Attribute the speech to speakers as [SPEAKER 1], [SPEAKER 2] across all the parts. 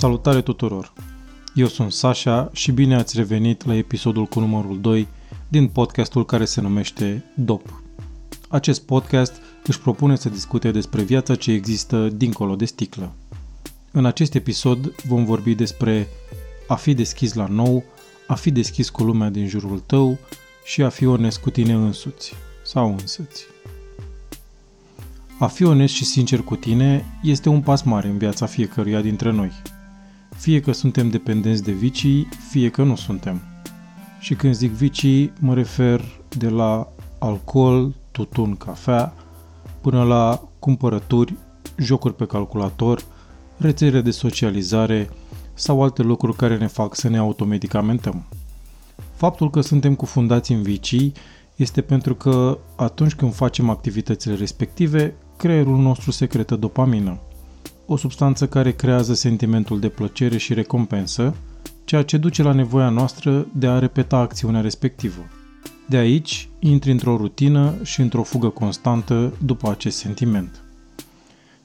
[SPEAKER 1] Salutare tuturor! Eu sunt Sasha și bine ați revenit la episodul cu numărul 2 din podcastul care se numește DOP. Acest podcast își propune să discute despre viața ce există dincolo de sticlă. În acest episod vom vorbi despre a fi deschis la nou, a fi deschis cu lumea din jurul tău și a fi onest cu tine însuți sau însăți. A fi onest și sincer cu tine este un pas mare în viața fiecăruia dintre noi. Fie că suntem dependenți de vicii, fie că nu suntem. Și când zic vicii, mă refer de la alcool, tutun, cafea, până la cumpărături, jocuri pe calculator, rețele de socializare sau alte lucruri care ne fac să ne automedicamentăm. Faptul că suntem cufundați în vicii este pentru că atunci când facem activitățile respective, creierul nostru secretă dopamină, o substanță care creează sentimentul de plăcere și recompensă, ceea ce duce la nevoia noastră de a repeta acțiunea respectivă. De aici, intri într-o rutină și într-o fugă constantă după acest sentiment.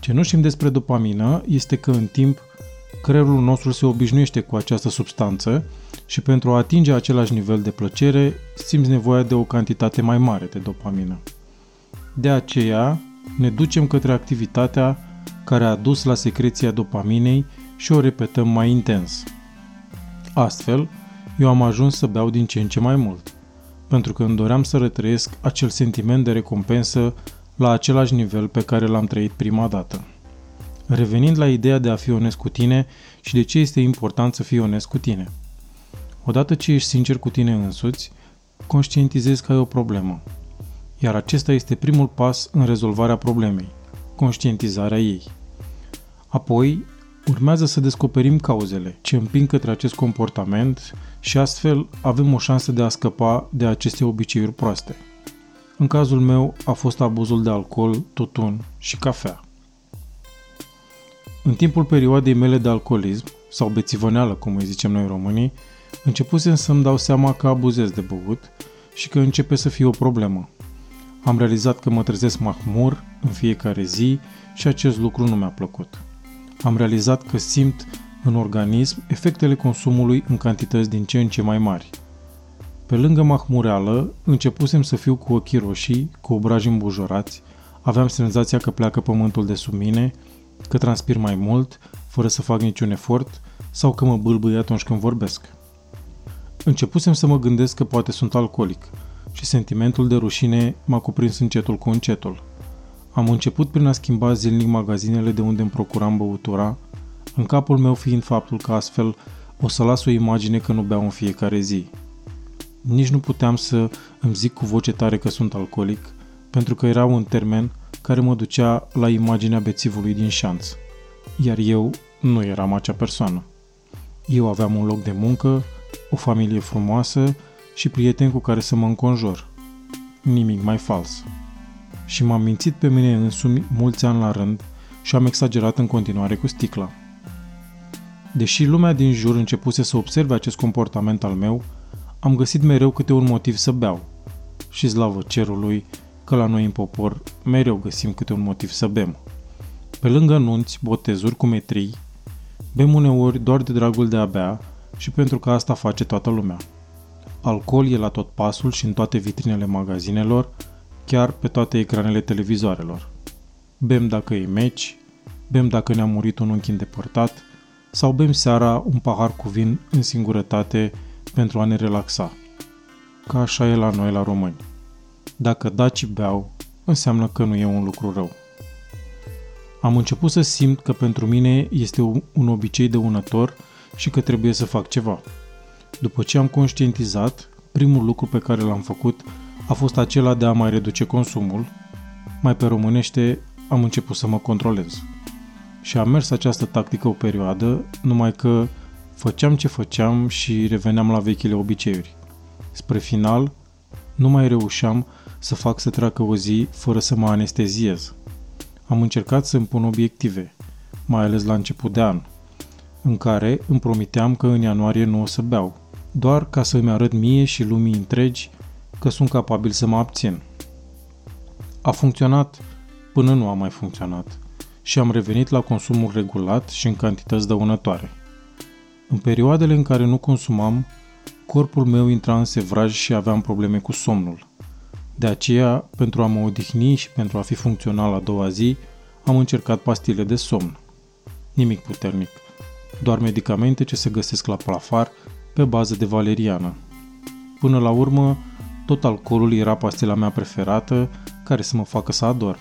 [SPEAKER 1] Ce nu știm despre dopamină este că în timp creierul nostru se obișnuiește cu această substanță și pentru a atinge același nivel de plăcere simți nevoia de o cantitate mai mare de dopamină. De aceea, ne ducem către activitatea care a dus la secreția dopaminei și o repetăm mai intens. Astfel, eu am ajuns să beau din ce în ce mai mult, pentru că îmi doream să retrăiesc acel sentiment de recompensă la același nivel pe care l-am trăit prima dată. Revenind la ideea de a fi onest cu tine și de ce este important să fii onest cu tine. Odată ce ești sincer cu tine însuți, conștientizezi că ai o problemă iar acesta este primul pas în rezolvarea problemei, conștientizarea ei. Apoi, urmează să descoperim cauzele ce împing către acest comportament și astfel avem o șansă de a scăpa de aceste obiceiuri proaste. În cazul meu a fost abuzul de alcool, tutun și cafea. În timpul perioadei mele de alcoolism, sau bețivăneală, cum îi zicem noi românii, începusem să-mi dau seama că abuzez de băut și că începe să fie o problemă. Am realizat că mă trezesc mahmur în fiecare zi și acest lucru nu mi-a plăcut. Am realizat că simt în organism efectele consumului în cantități din ce în ce mai mari. Pe lângă mahmureală, începusem să fiu cu ochii roșii, cu obraji îmbujorați, aveam senzația că pleacă pământul de sub mine, că transpir mai mult, fără să fac niciun efort, sau că mă bâlbâie atunci când vorbesc. Începusem să mă gândesc că poate sunt alcoolic – și sentimentul de rușine m-a cuprins încetul cu încetul. Am început prin a schimba zilnic magazinele de unde îmi procuram băutura, în capul meu fiind faptul că astfel o să las o imagine că nu beau în fiecare zi. Nici nu puteam să îmi zic cu voce tare că sunt alcoolic, pentru că era un termen care mă ducea la imaginea bețivului din șanț. Iar eu nu eram acea persoană. Eu aveam un loc de muncă, o familie frumoasă și prieteni cu care să mă înconjor. Nimic mai fals. Și m-am mințit pe mine însumi mulți ani la rând și am exagerat în continuare cu sticla. Deși lumea din jur începuse să observe acest comportament al meu, am găsit mereu câte un motiv să beau. Și slavă cerului că la noi în popor mereu găsim câte un motiv să bem. Pe lângă nunți, botezuri cu metrii, bem uneori doar de dragul de a bea și pentru că asta face toată lumea. Alcool e la tot pasul și în toate vitrinele magazinelor, chiar pe toate ecranele televizoarelor. Bem dacă e meci, bem dacă ne-a murit un unchi îndepărtat, sau bem seara un pahar cu vin în singurătate pentru a ne relaxa. Ca așa e la noi la români. Dacă daci beau, înseamnă că nu e un lucru rău. Am început să simt că pentru mine este un obicei dăunător și că trebuie să fac ceva. După ce am conștientizat, primul lucru pe care l-am făcut a fost acela de a mai reduce consumul. Mai pe românește, am început să mă controlez. Și am mers această tactică o perioadă, numai că făceam ce făceam și reveneam la vechile obiceiuri. Spre final, nu mai reușeam să fac să treacă o zi fără să mă anesteziez. Am încercat să îmi pun obiective, mai ales la început de an, în care îmi promiteam că în ianuarie nu o să beau, doar ca să-mi arăt mie și lumii întregi că sunt capabil să mă abțin. A funcționat până nu a mai funcționat și am revenit la consumul regulat și în cantități dăunătoare. În perioadele în care nu consumam, corpul meu intra în sevraj și aveam probleme cu somnul. De aceea, pentru a mă odihni și pentru a fi funcțional a doua zi, am încercat pastile de somn. Nimic puternic, doar medicamente ce se găsesc la plafar pe bază de valeriană. Până la urmă, tot alcoolul era pastila mea preferată care să mă facă să ador.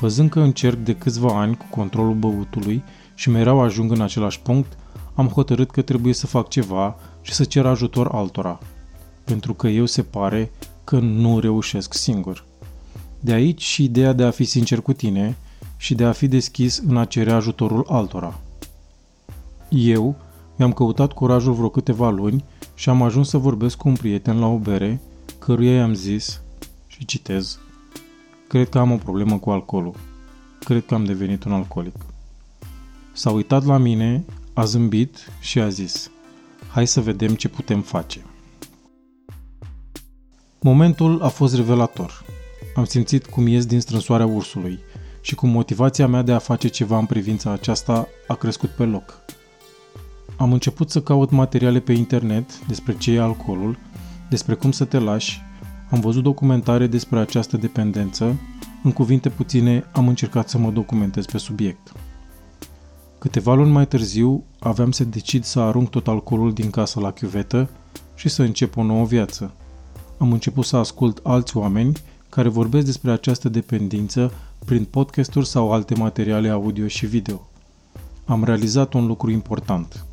[SPEAKER 1] Văzând că încerc de câțiva ani cu controlul băutului și mereu ajung în același punct, am hotărât că trebuie să fac ceva și să cer ajutor altora, pentru că eu se pare că nu reușesc singur. De aici și ideea de a fi sincer cu tine și de a fi deschis în a cere ajutorul altora. Eu mi-am căutat curajul vreo câteva luni și am ajuns să vorbesc cu un prieten la o bere, căruia i-am zis, și citez, Cred că am o problemă cu alcoolul. Cred că am devenit un alcoolic. S-a uitat la mine, a zâmbit și a zis, Hai să vedem ce putem face. Momentul a fost revelator. Am simțit cum ies din strânsoarea ursului și cum motivația mea de a face ceva în privința aceasta a crescut pe loc. Am început să caut materiale pe internet despre ce e alcoolul, despre cum să te lași, am văzut documentare despre această dependență, în cuvinte puține am încercat să mă documentez pe subiect. Câteva luni mai târziu aveam să decid să arunc tot alcoolul din casă la chiuvetă și să încep o nouă viață. Am început să ascult alți oameni care vorbesc despre această dependență prin podcasturi sau alte materiale audio și video. Am realizat un lucru important.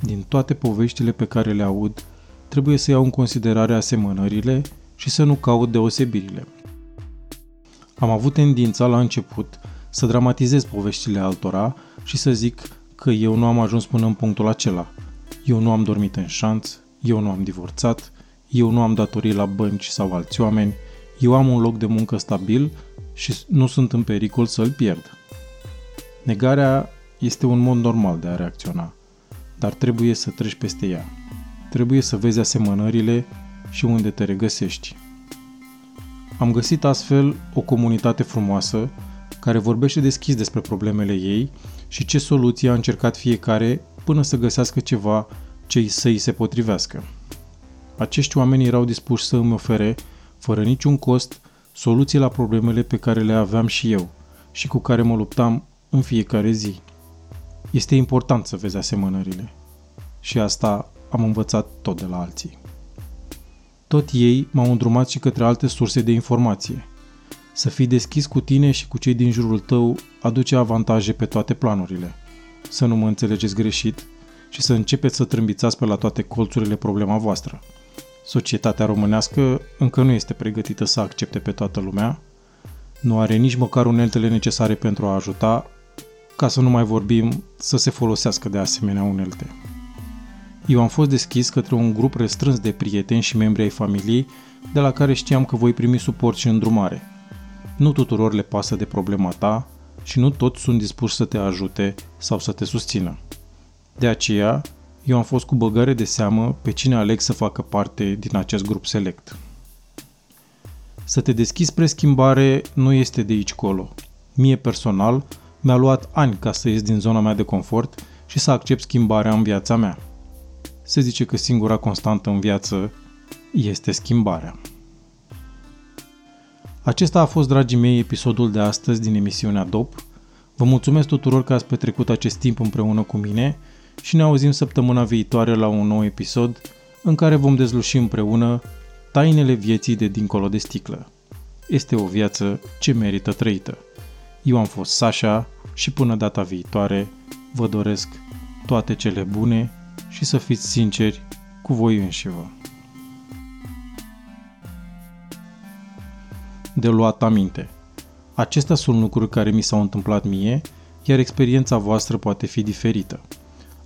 [SPEAKER 1] Din toate poveștile pe care le aud, trebuie să iau în considerare asemănările și să nu caut deosebirile. Am avut tendința la început să dramatizez poveștile altora și să zic că eu nu am ajuns până în punctul acela. Eu nu am dormit în șanț, eu nu am divorțat, eu nu am datorii la bănci sau alți oameni, eu am un loc de muncă stabil și nu sunt în pericol să-l pierd. Negarea este un mod normal de a reacționa, dar trebuie să treci peste ea. Trebuie să vezi asemănările și unde te regăsești. Am găsit astfel o comunitate frumoasă care vorbește deschis despre problemele ei și ce soluții a încercat fiecare până să găsească ceva ce să îi se potrivească. Acești oameni erau dispuși să îmi ofere, fără niciun cost, soluții la problemele pe care le aveam și eu și cu care mă luptam în fiecare zi. Este important să vezi asemănările. Și asta am învățat tot de la alții. Tot ei m-au îndrumat și către alte surse de informație. Să fii deschis cu tine și cu cei din jurul tău aduce avantaje pe toate planurile. Să nu mă înțelegeți greșit și să începeți să trâmbițați pe la toate colțurile problema voastră. Societatea românească încă nu este pregătită să accepte pe toată lumea, nu are nici măcar uneltele necesare pentru a ajuta, ca să nu mai vorbim să se folosească de asemenea unelte. Eu am fost deschis către un grup restrâns de prieteni și membri ai familiei, de la care știam că voi primi suport și îndrumare. Nu tuturor le pasă de problema ta și nu toți sunt dispuși să te ajute sau să te susțină. De aceea, eu am fost cu băgare de seamă pe cine aleg să facă parte din acest grup select. Să te deschizi spre schimbare nu este de aici colo. Mie personal, mi-a luat ani ca să ies din zona mea de confort și să accept schimbarea în viața mea se zice că singura constantă în viață este schimbarea. Acesta a fost, dragii mei, episodul de astăzi din emisiunea DOP. Vă mulțumesc tuturor că ați petrecut acest timp împreună cu mine și ne auzim săptămâna viitoare la un nou episod în care vom dezluși împreună tainele vieții de dincolo de sticlă. Este o viață ce merită trăită. Eu am fost Sasha și până data viitoare vă doresc toate cele bune și să fiți sinceri cu voi înșivă. De luat aminte. Acestea sunt lucruri care mi s-au întâmplat mie, iar experiența voastră poate fi diferită.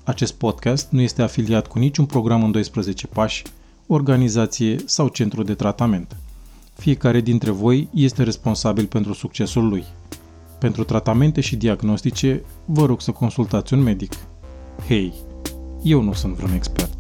[SPEAKER 1] Acest podcast nu este afiliat cu niciun program în 12 pași, organizație sau centru de tratament. Fiecare dintre voi este responsabil pentru succesul lui. Pentru tratamente și diagnostice, vă rog să consultați un medic. Hei! Eu nu sunt vreun expert.